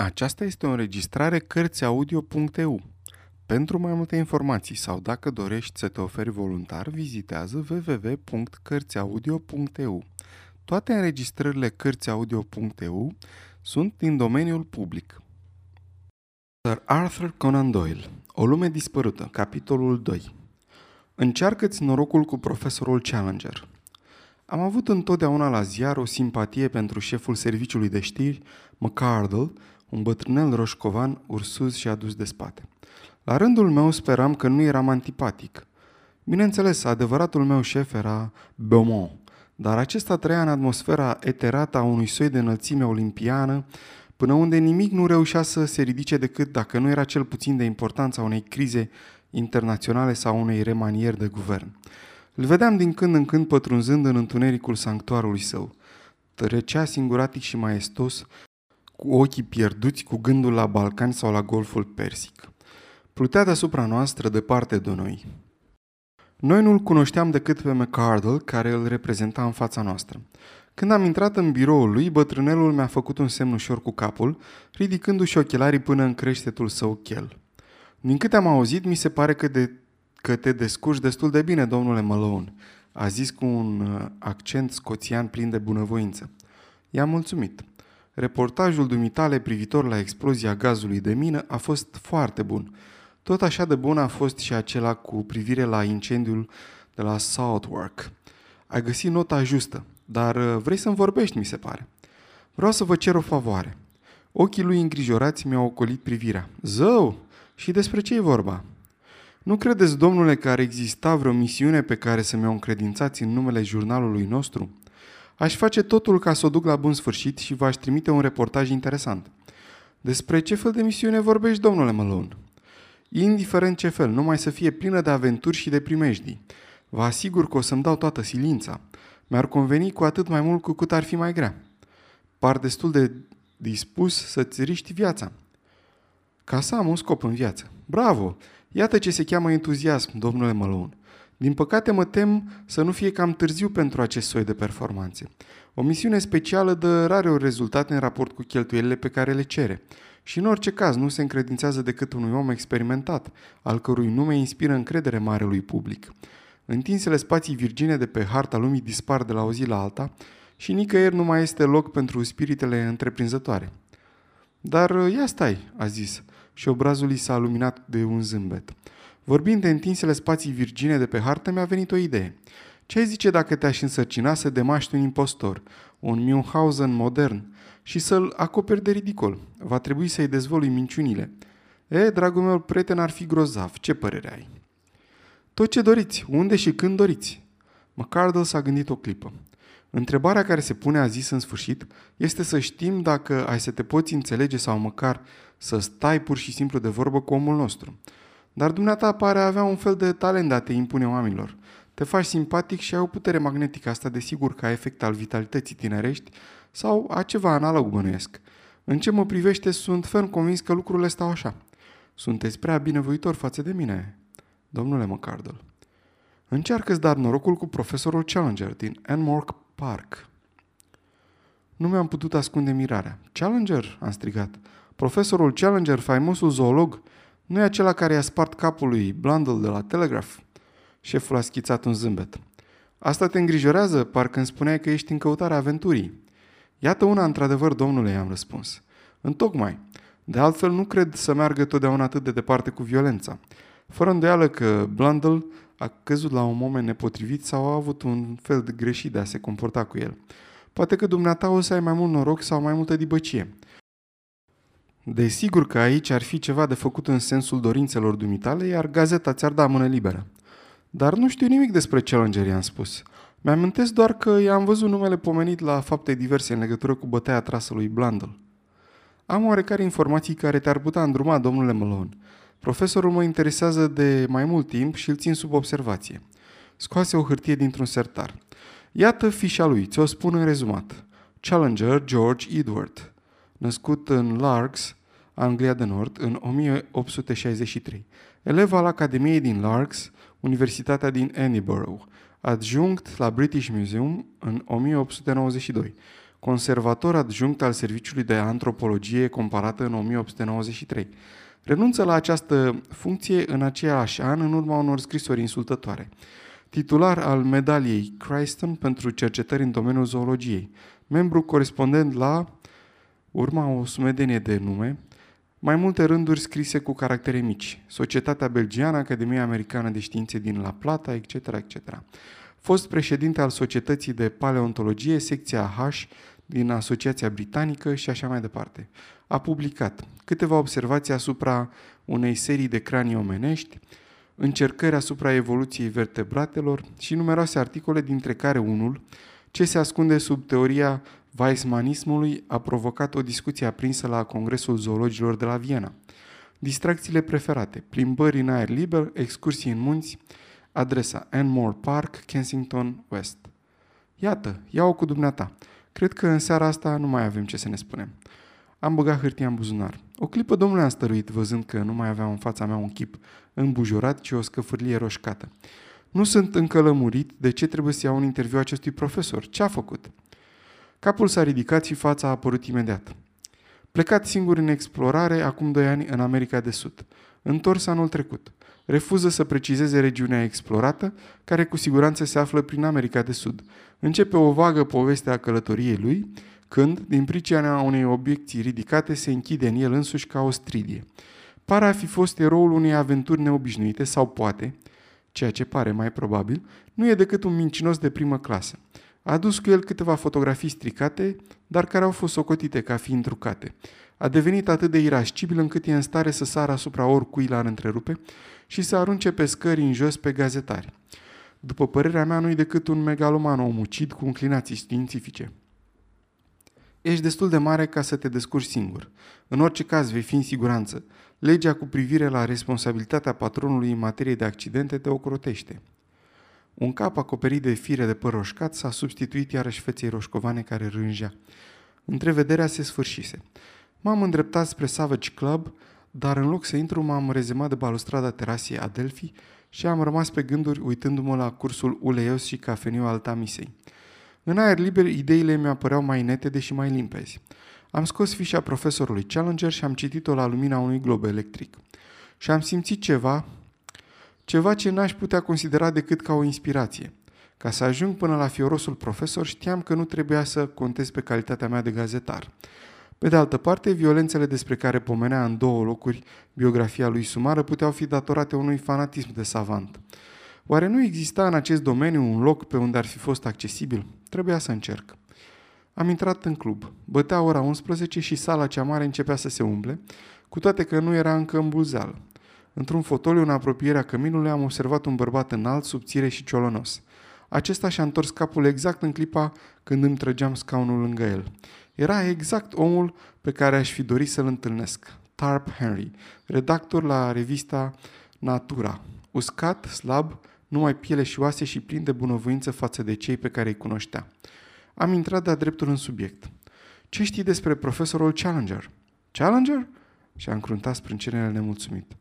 Aceasta este o înregistrare Cărțiaudio.eu. Pentru mai multe informații sau dacă dorești să te oferi voluntar, vizitează www.cărțiaudio.eu. Toate înregistrările Cărțiaudio.eu sunt din domeniul public. Sir Arthur Conan Doyle O lume dispărută, capitolul 2 Încearcă-ți norocul cu profesorul Challenger. Am avut întotdeauna la ziar o simpatie pentru șeful serviciului de știri, McCardle, un bătrânel roșcovan, ursuz și adus de spate. La rândul meu speram că nu eram antipatic. Bineînțeles, adevăratul meu șef era Beaumont, dar acesta trăia în atmosfera eterată a unui soi de înălțime olimpiană, până unde nimic nu reușea să se ridice decât dacă nu era cel puțin de importanța unei crize internaționale sau unei remanieri de guvern. Îl vedeam din când în când pătrunzând în întunericul sanctuarului său. Trecea singuratic și maestos, cu ochii pierduți cu gândul la Balcani sau la Golful Persic. Plutea deasupra noastră departe de noi. Noi nu-l cunoșteam decât pe McCardle, care îl reprezenta în fața noastră. Când am intrat în biroul lui, bătrânelul mi-a făcut un semn ușor cu capul, ridicându-și ochelarii până în creștetul său chel. Din câte am auzit, mi se pare că, de, că te descurci destul de bine, domnule Malone, a zis cu un uh, accent scoțian plin de bunăvoință. I-am mulțumit. Reportajul dumitale privitor la explozia gazului de mină a fost foarte bun. Tot așa de bun a fost și acela cu privire la incendiul de la Southwark. Ai găsit nota justă, dar uh, vrei să-mi vorbești, mi se pare. Vreau să vă cer o favoare. Ochii lui îngrijorați mi-au ocolit privirea. Zău! Și despre ce e vorba? Nu credeți, domnule, că ar exista vreo misiune pe care să mi-o încredințați în numele jurnalului nostru? Aș face totul ca să o duc la bun sfârșit și v-aș trimite un reportaj interesant. Despre ce fel de misiune vorbești, domnule Malone? Indiferent ce fel, numai să fie plină de aventuri și de primejdii. Vă asigur că o să-mi dau toată silința. Mi-ar conveni cu atât mai mult cu cât ar fi mai grea. Par destul de dispus să-ți riști viața. Ca să am un scop în viață. Bravo! Iată ce se cheamă entuziasm, domnule Malone. Din păcate mă tem să nu fie cam târziu pentru acest soi de performanțe. O misiune specială dă rare rezultate în raport cu cheltuielile pe care le cere. Și în orice caz nu se încredințează decât unui om experimentat, al cărui nume inspiră încredere marelui public. Întinsele spații virgine de pe harta lumii dispar de la o zi la alta și nicăieri nu mai este loc pentru spiritele întreprinzătoare. Dar ia stai, a zis, și obrazul i s-a luminat de un zâmbet. Vorbind de întinsele spații virgine de pe hartă, mi-a venit o idee. Ce ai zice dacă te-aș însărcina să demaști un impostor, un Munchausen modern, și să-l acoperi de ridicol? Va trebui să-i dezvolui minciunile. E, dragul meu prieten, ar fi grozav. Ce părere ai? Tot ce doriți, unde și când doriți. McCardle s-a gândit o clipă. Întrebarea care se pune a zis în sfârșit este să știm dacă ai să te poți înțelege sau măcar să stai pur și simplu de vorbă cu omul nostru. Dar dumneata pare a avea un fel de talent de a te impune oamenilor. Te faci simpatic și ai o putere magnetică, asta desigur ca efect al vitalității tinerești sau a ceva analog bănuiesc. În ce mă privește, sunt ferm convins că lucrurile stau așa. Sunteți prea binevoitor față de mine, domnule McCardle. Încearcă-ți dar norocul cu profesorul Challenger din Enmork Park. Nu mi-am putut ascunde mirarea. Challenger? am strigat. Profesorul Challenger, faimosul zoolog, nu e acela care i-a spart capul lui Blundell de la Telegraph? Șeful a schițat un zâmbet. Asta te îngrijorează? Parcă îmi spuneai că ești în căutarea aventurii. Iată una, într-adevăr, domnule, i-am răspuns. Întocmai. De altfel, nu cred să meargă totdeauna atât de departe cu violența. Fără îndoială că Blundell a căzut la un moment nepotrivit sau a avut un fel de greșit de a se comporta cu el. Poate că dumneata o să ai mai mult noroc sau mai multă dibăcie. Desigur că aici ar fi ceva de făcut în sensul dorințelor dumitale, iar gazeta ți-ar da mână liberă. Dar nu știu nimic despre Challenger, i-am spus. Mi-amintesc doar că i-am văzut numele pomenit la fapte diverse în legătură cu bătaia trasă lui Blandel. Am oarecare informații care te-ar putea îndruma, domnule Malone. Profesorul mă interesează de mai mult timp și îl țin sub observație. Scoase o hârtie dintr-un sertar. Iată fișa lui, ți-o spun în rezumat. Challenger George Edward, născut în Largs, Anglia de Nord, în 1863. Elev al Academiei din Largs, Universitatea din Edinburgh, adjunct la British Museum în 1892. conservator adjunct al Serviciului de Antropologie comparată în 1893. Renunță la această funcție în același an în urma unor scrisori insultătoare. Titular al medaliei Christon pentru cercetări în domeniul zoologiei, membru corespondent la urma o sumedenie de nume, mai multe rânduri scrise cu caractere mici, Societatea Belgiană, Academia Americană de Științe din La Plata, etc., etc. Fost președinte al Societății de Paleontologie, secția H din Asociația Britanică și așa mai departe. A publicat câteva observații asupra unei serii de cranii omenești, încercări asupra evoluției vertebratelor și numeroase articole, dintre care unul, ce se ascunde sub teoria Weissmanismului, a provocat o discuție aprinsă la Congresul Zoologilor de la Viena. Distracțiile preferate, plimbări în aer liber, excursii în munți, adresa Enmore Park, Kensington West. Iată, ia-o cu dumneata. Cred că în seara asta nu mai avem ce să ne spunem. Am băgat hârtia în buzunar. O clipă domnule am stăruit, văzând că nu mai aveam în fața mea un chip îmbujurat, ci o scăfârlie roșcată. Nu sunt încă lămurit de ce trebuie să iau un interviu acestui profesor. Ce a făcut? Capul s-a ridicat și fața a apărut imediat. Plecat singur în explorare acum doi ani în America de Sud. Întors anul trecut. Refuză să precizeze regiunea explorată, care cu siguranță se află prin America de Sud. Începe o vagă poveste a călătoriei lui, când, din pricina unei obiecții ridicate, se închide în el însuși ca o stridie. Pare a fi fost eroul unei aventuri neobișnuite sau poate, ceea ce pare mai probabil, nu e decât un mincinos de primă clasă. A adus cu el câteva fotografii stricate, dar care au fost socotite ca fiind trucate. A devenit atât de irascibil încât e în stare să sară asupra oricui l-ar întrerupe și să arunce pe scări în jos pe gazetari. După părerea mea, nu-i decât un megaloman omucid cu inclinații științifice. Ești destul de mare ca să te descurci singur. În orice caz, vei fi în siguranță. Legea cu privire la responsabilitatea patronului în materie de accidente te ocrotește. Un cap acoperit de fire de păr roșcat s-a substituit iarăși feței roșcovane care rângea. Întrevederea se sfârșise. M-am îndreptat spre Savage Club, dar în loc să intru m-am rezemat de balustrada terasiei Adelphi și am rămas pe gânduri uitându-mă la cursul uleios și cafeniu al Tamisei. În aer liber, ideile mi apăreau mai nete, deși mai limpezi. Am scos fișa profesorului Challenger și am citit-o la lumina unui glob electric. Și am simțit ceva, ceva ce n-aș putea considera decât ca o inspirație. Ca să ajung până la fiorosul profesor, știam că nu trebuia să contez pe calitatea mea de gazetar. Pe de altă parte, violențele despre care pomenea în două locuri biografia lui sumară puteau fi datorate unui fanatism de savant. Oare nu exista în acest domeniu un loc pe unde ar fi fost accesibil? Trebuia să încerc. Am intrat în club. Bătea ora 11 și sala cea mare începea să se umple, cu toate că nu era încă în bulzeală. Într-un fotoliu în apropierea căminului am observat un bărbat înalt, subțire și ciolonos. Acesta și-a întors capul exact în clipa când îmi trăgeam scaunul lângă el. Era exact omul pe care aș fi dorit să-l întâlnesc. Tarp Henry, redactor la revista Natura. Uscat, slab, numai piele și oase și plin de bunăvoință față de cei pe care îi cunoștea. Am intrat de-a dreptul în subiect. Ce știi despre profesorul Challenger? Challenger? Și-a încruntat sprâncenele nemulțumit.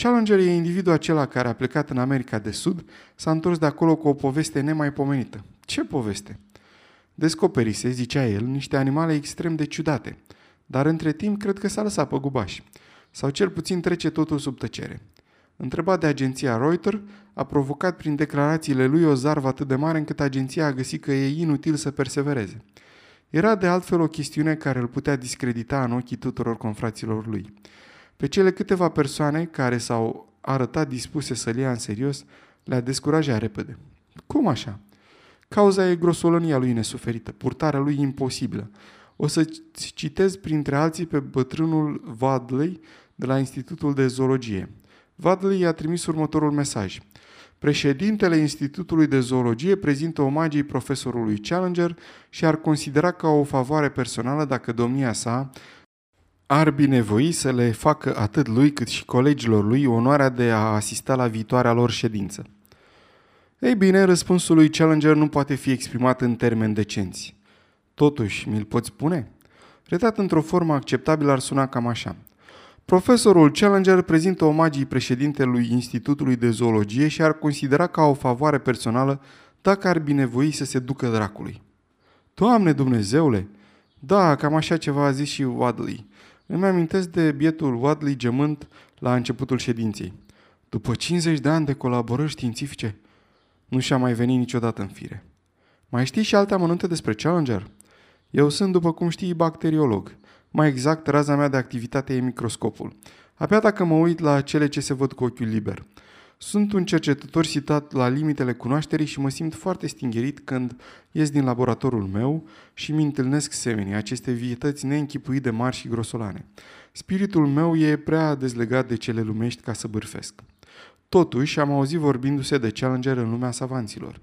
Challenger e individul acela care a plecat în America de Sud, s-a întors de acolo cu o poveste nemaipomenită. Ce poveste? Descoperise, zicea el, niște animale extrem de ciudate, dar între timp cred că s-a lăsat pe gubaș. Sau cel puțin trece totul sub tăcere. Întrebat de agenția Reuters, a provocat prin declarațiile lui o zarvă atât de mare încât agenția a găsit că e inutil să persevereze. Era de altfel o chestiune care îl putea discredita în ochii tuturor confraților lui. Pe cele câteva persoane care s-au arătat dispuse să-l ia în serios, le-a descurajat repede. Cum așa? Cauza e grosolănia lui nesuferită, purtarea lui imposibilă. O să citez printre alții pe bătrânul Vadley de la Institutul de Zoologie. Vadley i-a trimis următorul mesaj. Președintele Institutului de Zoologie prezintă omagii profesorului Challenger și ar considera ca o favoare personală dacă domnia sa ar binevoi să le facă atât lui cât și colegilor lui onoarea de a asista la viitoarea lor ședință. Ei bine, răspunsul lui Challenger nu poate fi exprimat în termeni decenți. Totuși, mi-l poți spune? Redat într-o formă acceptabilă ar suna cam așa. Profesorul Challenger prezintă omagii președintelui Institutului de Zoologie și ar considera ca o favoare personală dacă ar binevoi să se ducă dracului. Doamne Dumnezeule! Da, cam așa ceva a zis și Wadley. Îmi amintesc de bietul Wadley gemând la începutul ședinței. După 50 de ani de colaborări științifice, nu și-a mai venit niciodată în fire. Mai știi și alte amănunte despre Challenger? Eu sunt, după cum știi, bacteriolog. Mai exact, raza mea de activitate e microscopul. Abia dacă mă uit la cele ce se văd cu ochiul liber. Sunt un cercetător citat la limitele cunoașterii și mă simt foarte stingherit când ies din laboratorul meu și mi întâlnesc semenii, aceste vietăți neînchipuit de mari și grosolane. Spiritul meu e prea dezlegat de cele lumești ca să bârfesc. Totuși, am auzit vorbindu-se de Challenger în lumea savanților.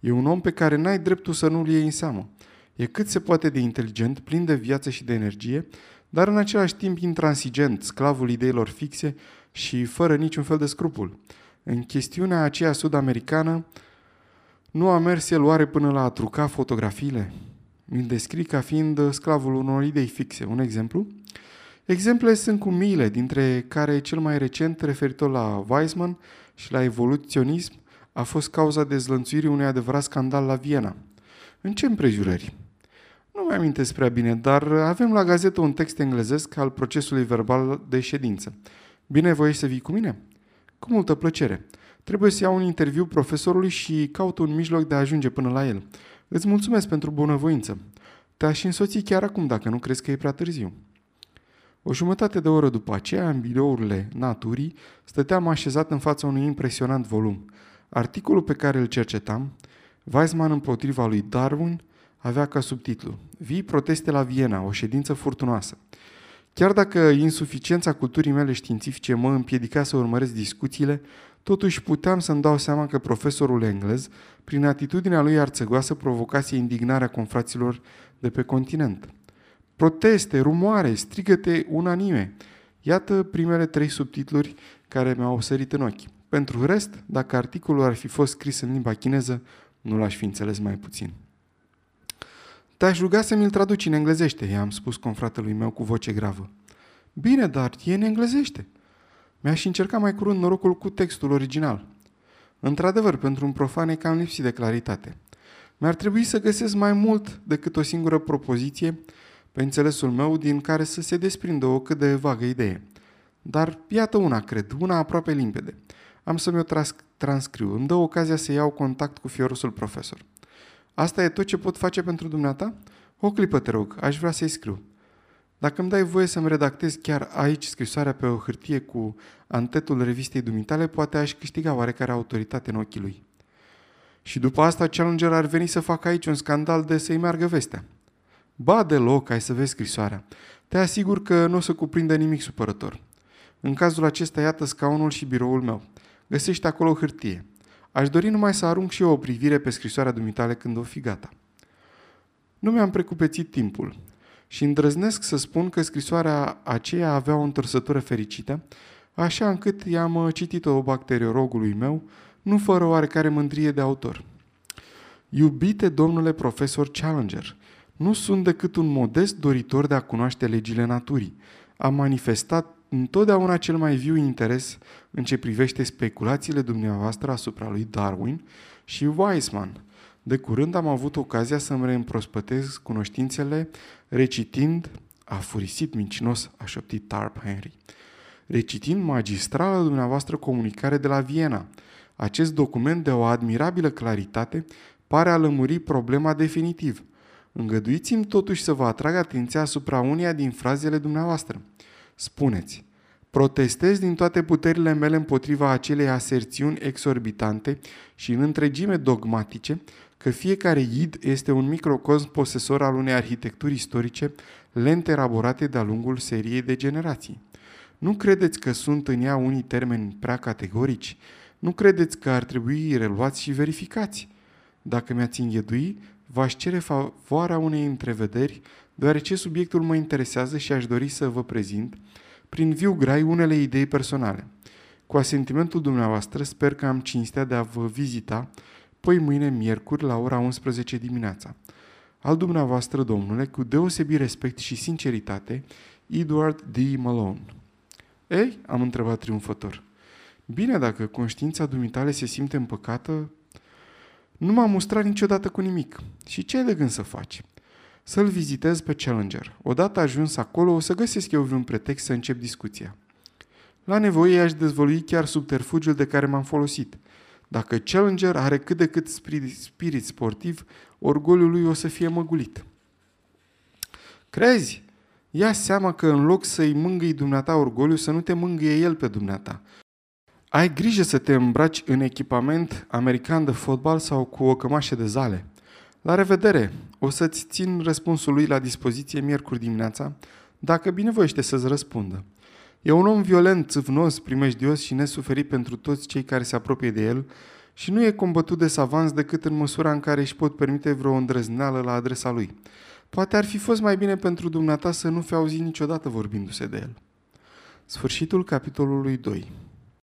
E un om pe care n-ai dreptul să nu-l iei în seamă. E cât se poate de inteligent, plin de viață și de energie, dar în același timp intransigent, sclavul ideilor fixe și fără niciun fel de scrupul. În chestiunea aceea sud-americană, nu a mers el oare până la a truca fotografiile? Mi descrii ca fiind sclavul unor idei fixe. Un exemplu? Exemple sunt cu miile, dintre care cel mai recent, referitor la Weizmann și la evoluționism, a fost cauza dezlănțuirii unui adevărat scandal la Viena. În ce împrejurări? Nu mi amintesc prea bine, dar avem la gazetă un text englezesc al procesului verbal de ședință. Bine voi să vii cu mine? Cu multă plăcere. Trebuie să iau un interviu profesorului și caut un mijloc de a ajunge până la el. Îți mulțumesc pentru bunăvoință. Te-aș însoți chiar acum dacă nu crezi că e prea târziu. O jumătate de oră după aceea, în birourile naturii, stăteam așezat în fața unui impresionant volum. Articolul pe care îl cercetam, Weizmann împotriva lui Darwin, avea ca subtitlu Vii proteste la Viena, o ședință furtunoasă. Chiar dacă insuficiența culturii mele științifice mă împiedica să urmăresc discuțiile, totuși puteam să-mi dau seama că profesorul englez, prin atitudinea lui arțăgoasă, provocase indignarea confraților de pe continent. Proteste, rumoare, strigăte unanime. Iată primele trei subtitluri care mi-au sărit în ochi. Pentru rest, dacă articolul ar fi fost scris în limba chineză, nu l-aș fi înțeles mai puțin. Te-aș ruga să mi-l traduci în englezește, i-am spus confratelui meu cu voce gravă. Bine, dar e în englezește. Mi-aș încerca mai curând norocul cu textul original. Într-adevăr, pentru un profan e cam lipsit de claritate. Mi-ar trebui să găsesc mai mult decât o singură propoziție pe înțelesul meu din care să se desprindă o cât de vagă idee. Dar iată una, cred, una aproape limpede. Am să mi-o tras- transcriu. Îmi dă ocazia să iau contact cu fiorusul profesor. Asta e tot ce pot face pentru dumneata? O clipă, te rog, aș vrea să-i scriu. Dacă îmi dai voie să-mi redactez chiar aici scrisoarea pe o hârtie cu antetul revistei dumitale, poate aș câștiga oarecare autoritate în ochii lui. Și după asta Challenger ar veni să facă aici un scandal de să-i meargă vestea. Ba deloc, ai să vezi scrisoarea. Te asigur că nu o să cuprindă nimic supărător. În cazul acesta, iată scaunul și biroul meu. Găsești acolo o hârtie. Aș dori numai să arunc și eu o privire pe scrisoarea dumitale când o fi gata. Nu mi-am precupețit timpul și îndrăznesc să spun că scrisoarea aceea avea o întărsătură fericită, așa încât i-am uh, citit-o bacteriologului meu, nu fără oarecare mândrie de autor. Iubite domnule profesor Challenger, nu sunt decât un modest doritor de a cunoaște legile naturii. Am manifestat întotdeauna cel mai viu interes în ce privește speculațiile dumneavoastră asupra lui Darwin și Weismann. De curând am avut ocazia să-mi reîmprospătez cunoștințele recitind, a furisit mincinos, a șoptit Tarp Henry, recitind magistrala dumneavoastră comunicare de la Viena. Acest document de o admirabilă claritate pare a lămuri problema definitiv. Îngăduiți-mi totuși să vă atrag atenția asupra uneia din frazele dumneavoastră – Spuneți, protestez din toate puterile mele împotriva acelei aserțiuni exorbitante și în întregime dogmatice că fiecare id este un microcosm posesor al unei arhitecturi istorice lent elaborate de-a lungul seriei de generații. Nu credeți că sunt în ea unii termeni prea categorici? Nu credeți că ar trebui reluați și verificați? Dacă mi-ați îngădui, v-aș cere favoarea unei întrevederi deoarece subiectul mă interesează și aș dori să vă prezint, prin viu grai, unele idei personale. Cu asentimentul dumneavoastră, sper că am cinstea de a vă vizita poi mâine miercuri la ora 11 dimineața. Al dumneavoastră, domnule, cu deosebit respect și sinceritate, Edward D. Malone. Ei, am întrebat triumfător. Bine, dacă conștiința dumitale se simte împăcată, nu m-am mustrat niciodată cu nimic. Și ce ai de gând să faci? să-l vizitez pe Challenger. Odată ajuns acolo, o să găsesc eu vreun pretext să încep discuția. La nevoie aș dezvolui chiar subterfugiul de care m-am folosit. Dacă Challenger are cât de cât spirit sportiv, orgoliul lui o să fie măgulit. Crezi? Ia seama că în loc să-i mângâi dumneata orgoliu, să nu te mângâie el pe dumneata. Ai grijă să te îmbraci în echipament american de fotbal sau cu o cămașă de zale. La revedere! O să-ți țin răspunsul lui la dispoziție miercuri dimineața, dacă binevoiește să-ți răspundă. E un om violent, țâvnos, primejdios și nesuferit pentru toți cei care se apropie de el și nu e combătut de savanți decât în măsura în care își pot permite vreo îndrăzneală la adresa lui. Poate ar fi fost mai bine pentru dumneata să nu fi auzit niciodată vorbindu-se de el. Sfârșitul capitolului 2